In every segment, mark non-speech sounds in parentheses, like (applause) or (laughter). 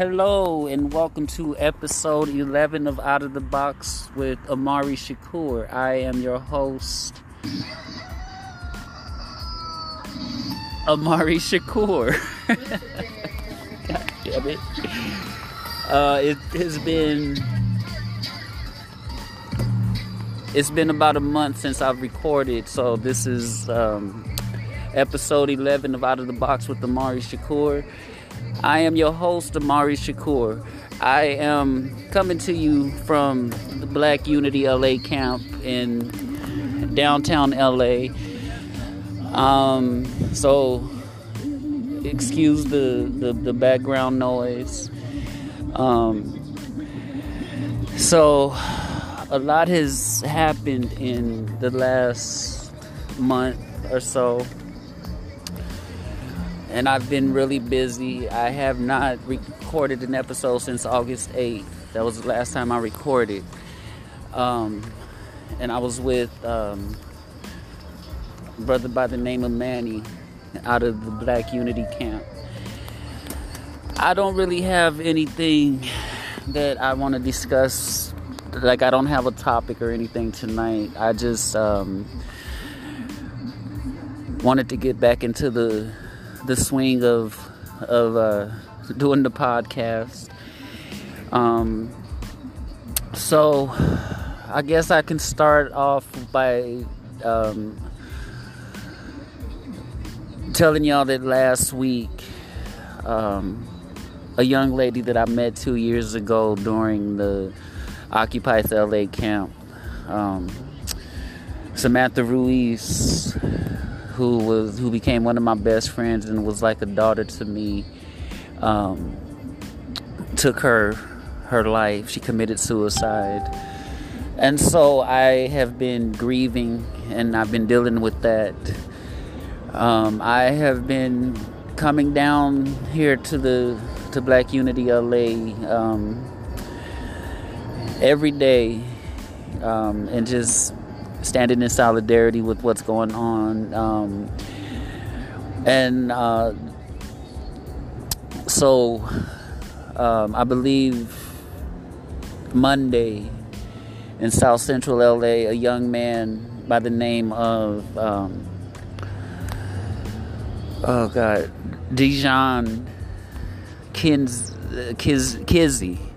Hello and welcome to episode 11 of Out of the Box with Amari Shakur. I am your host, Amari Shakur. (laughs) God damn it. Uh, it has been it's been about a month since I've recorded, so this is um, episode 11 of Out of the Box with Amari Shakur. I am your host, Amari Shakur. I am coming to you from the Black Unity LA camp in downtown LA. Um, so, excuse the, the, the background noise. Um, so, a lot has happened in the last month or so and I've been really busy. I have not recorded an episode since August 8th. That was the last time I recorded. Um, and I was with um, a brother by the name of Manny out of the Black Unity Camp. I don't really have anything that I want to discuss. Like, I don't have a topic or anything tonight. I just um, wanted to get back into the the swing of of uh, doing the podcast. Um, so I guess I can start off by um, telling y'all that last week, um, a young lady that I met two years ago during the Occupy LA camp, um, Samantha Ruiz who was who became one of my best friends and was like a daughter to me um, took her her life. She committed suicide. And so i have been grieving and i've been dealing with that. Um, i have been coming down here to the to black unity la um, every day um, and just standing in solidarity with what's going on. Um, and uh, so um, I believe Monday in South Central LA, a young man by the name of, um, oh God, Dijon Kins, Kiz, Kizzee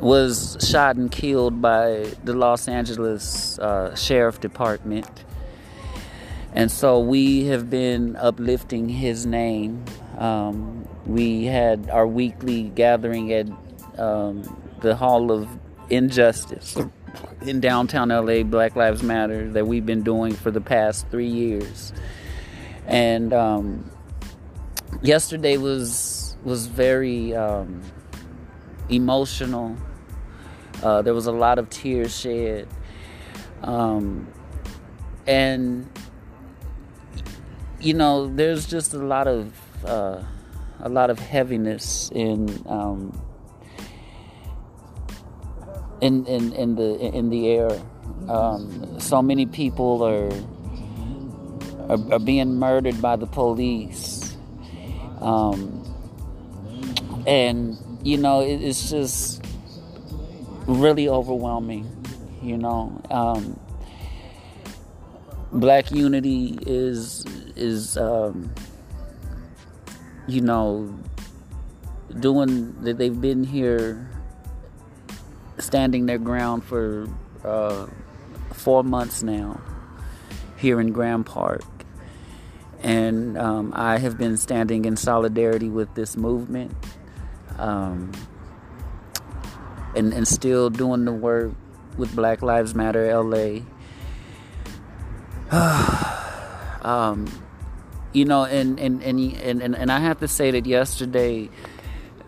was shot and killed by the Los Angeles uh, Sheriff Department. And so we have been uplifting his name. Um, we had our weekly gathering at um, the Hall of Injustice in downtown LA, Black Lives Matter, that we've been doing for the past three years. And um, yesterday was was very um, emotional. Uh, there was a lot of tears shed. Um, and, you know, there's just a lot of, uh, a lot of heaviness in, um, in, in, in the, in the air. Um, so many people are, are, are, being murdered by the police. Um, and you know, it, it's just really overwhelming. You know, um, Black Unity is is um, you know doing that. They've been here, standing their ground for uh, four months now here in Grand Park. And um, I have been standing in solidarity with this movement um, and, and still doing the work with Black Lives Matter LA. (sighs) um, you know, and, and, and, and, and I have to say that yesterday,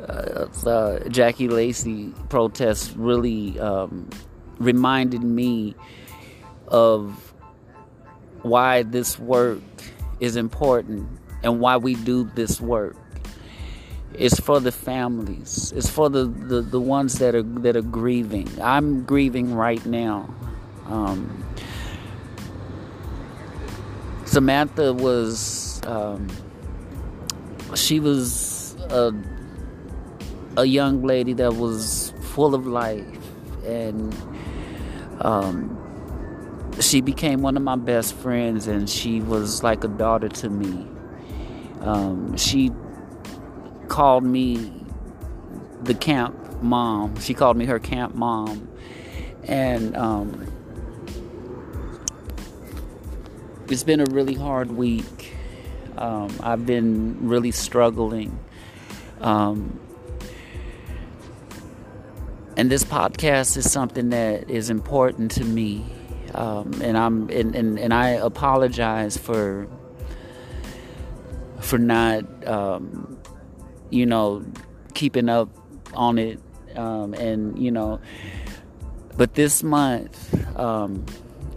uh, the Jackie Lacey protest really um, reminded me of why this work is important and why we do this work. It's for the families. It's for the, the, the ones that are that are grieving. I'm grieving right now. Um, Samantha was um, she was a, a young lady that was full of life and um, she became one of my best friends and she was like a daughter to me um, she called me the camp mom. She called me her camp mom. And um, it's been a really hard week. Um, i've been really struggling. Um, and this podcast is something that is important to me. Um, and I'm and, and, and I apologize for for not um, you know keeping up on it um, and you know but this month um,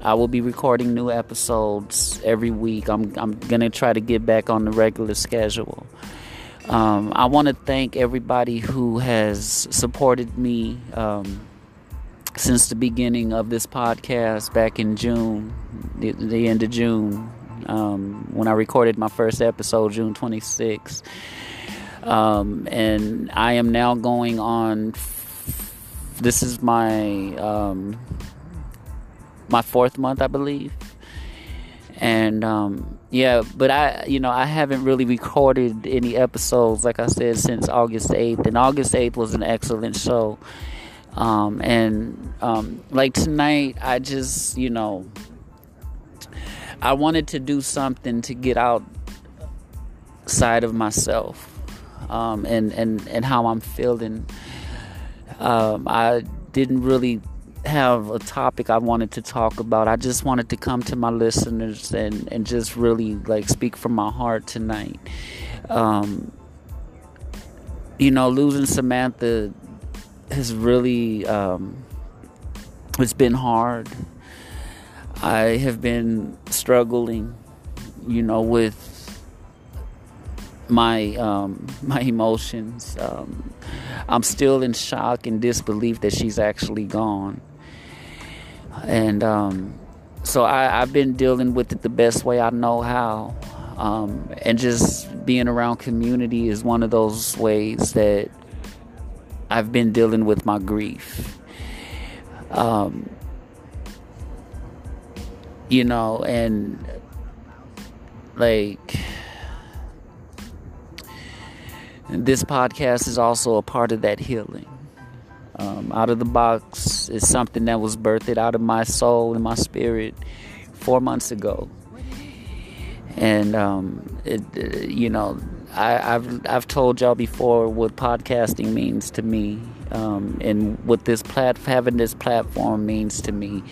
I will be recording new episodes every week I'm, I'm gonna try to get back on the regular schedule um, I want to thank everybody who has supported me um, since the beginning of this podcast back in June, the, the end of June, um, when I recorded my first episode, June 26th. Um, and I am now going on. This is my um, my fourth month, I believe. And um, yeah but i you know i haven't really recorded any episodes like i said since august 8th and august 8th was an excellent show. Um, and um, like tonight i just you know i wanted to do something to get outside of myself um, and, and, and how i'm feeling um, i didn't really have a topic I wanted to talk about. I just wanted to come to my listeners and, and just really like speak from my heart tonight. Um, you know, losing Samantha has really um, it's been hard. I have been struggling, you know, with my um, (laughs) my emotions. Um, I'm still in shock and disbelief that she's actually gone and um, so I, have been dealing with it the best way I know how. Um, and just being around community is one of those ways that I've been dealing with my grief. Um, you know, and like this podcast is also a part of that healing. Um, out of the box is something that was birthed out of my soul and my spirit four months ago. And um, it, uh, you know, I, have I've told y'all before what podcasting means to me, um, and what this plat having this platform means to me.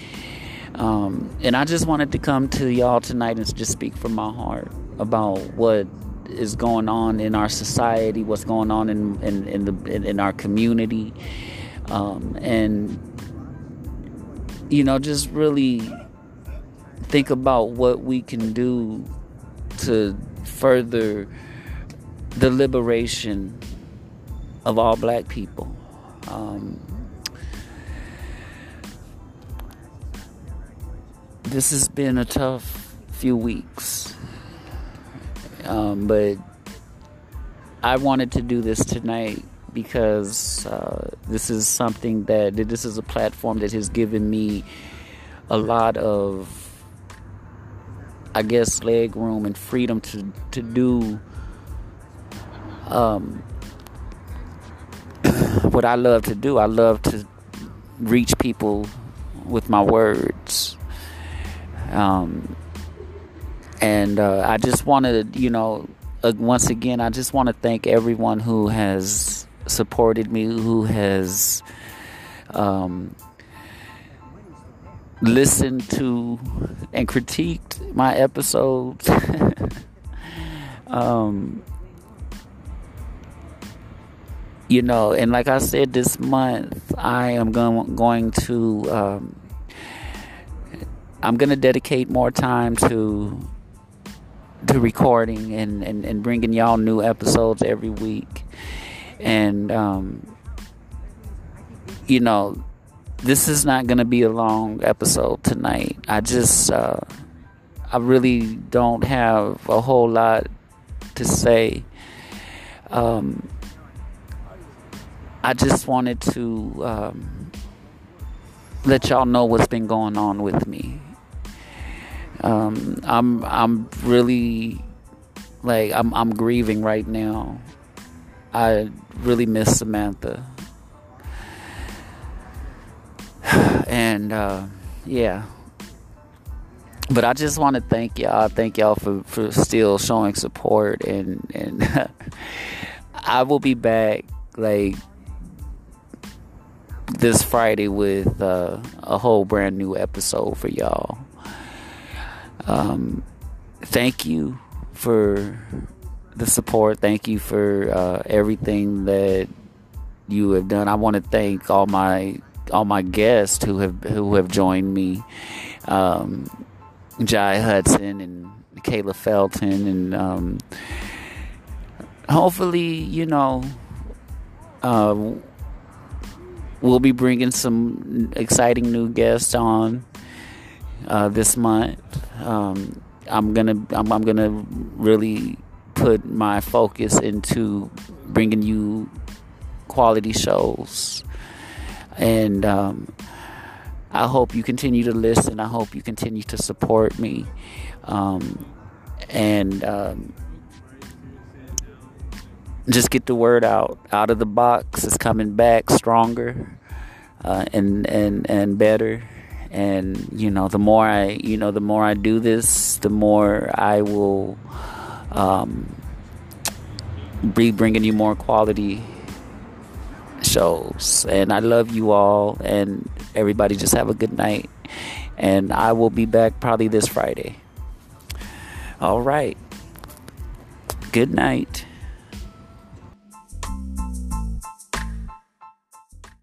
Um, and I just wanted to come to y'all tonight and just speak from my heart about what is going on in our society, what's going on in in, in the in, in our community, um, and you know just really think about what we can do to further the liberation of all black people. Um, this has been a tough few weeks um, but I wanted to do this tonight because uh, this is something that this is a platform that has given me a lot of I guess leg room and freedom to to do um, (coughs) what I love to do. I love to reach people with my words. Um, and uh, I just wanted, you know, uh, once again, I just want to thank everyone who has supported me, who has um, listened to and critiqued my episodes. (laughs) um, you know, and like I said, this month I am going going to um, I'm going to dedicate more time to to recording and, and, and bringing y'all new episodes every week. And um, you know this is not going to be a long episode tonight. I just uh, i really don't have a whole lot to say. Um, I just wanted to um, let y'all know what's been going on with me. Um, I'm I'm really like I'm I'm grieving right now. I really miss Samantha. (sighs) And uh, yeah. But I just want to thank y'all. Thank y'all for, for still showing support and and (laughs) I will be back like this Friday with uh, a whole brand new episode for y'all. Um, thank you for the support. Thank you for uh, everything that you have done. I want to thank all my all my guests who have who have joined me, um, Jai Hudson and Kayla Felton, and um, hopefully, you know, uh, we'll be bringing some exciting new guests on uh, this month. Um, I'm gonna I'm, I'm gonna really put my focus into bringing you quality shows, and um, I hope you continue to listen. I hope you continue to support me, um, and um, just get the word out. Out of the box is coming back stronger uh, and and and better and you know the more i you know the more i do this the more i will um, be bringing you more quality shows. And i love you all. And everybody just have a good night. And i will be back probably this friday. All right. Good night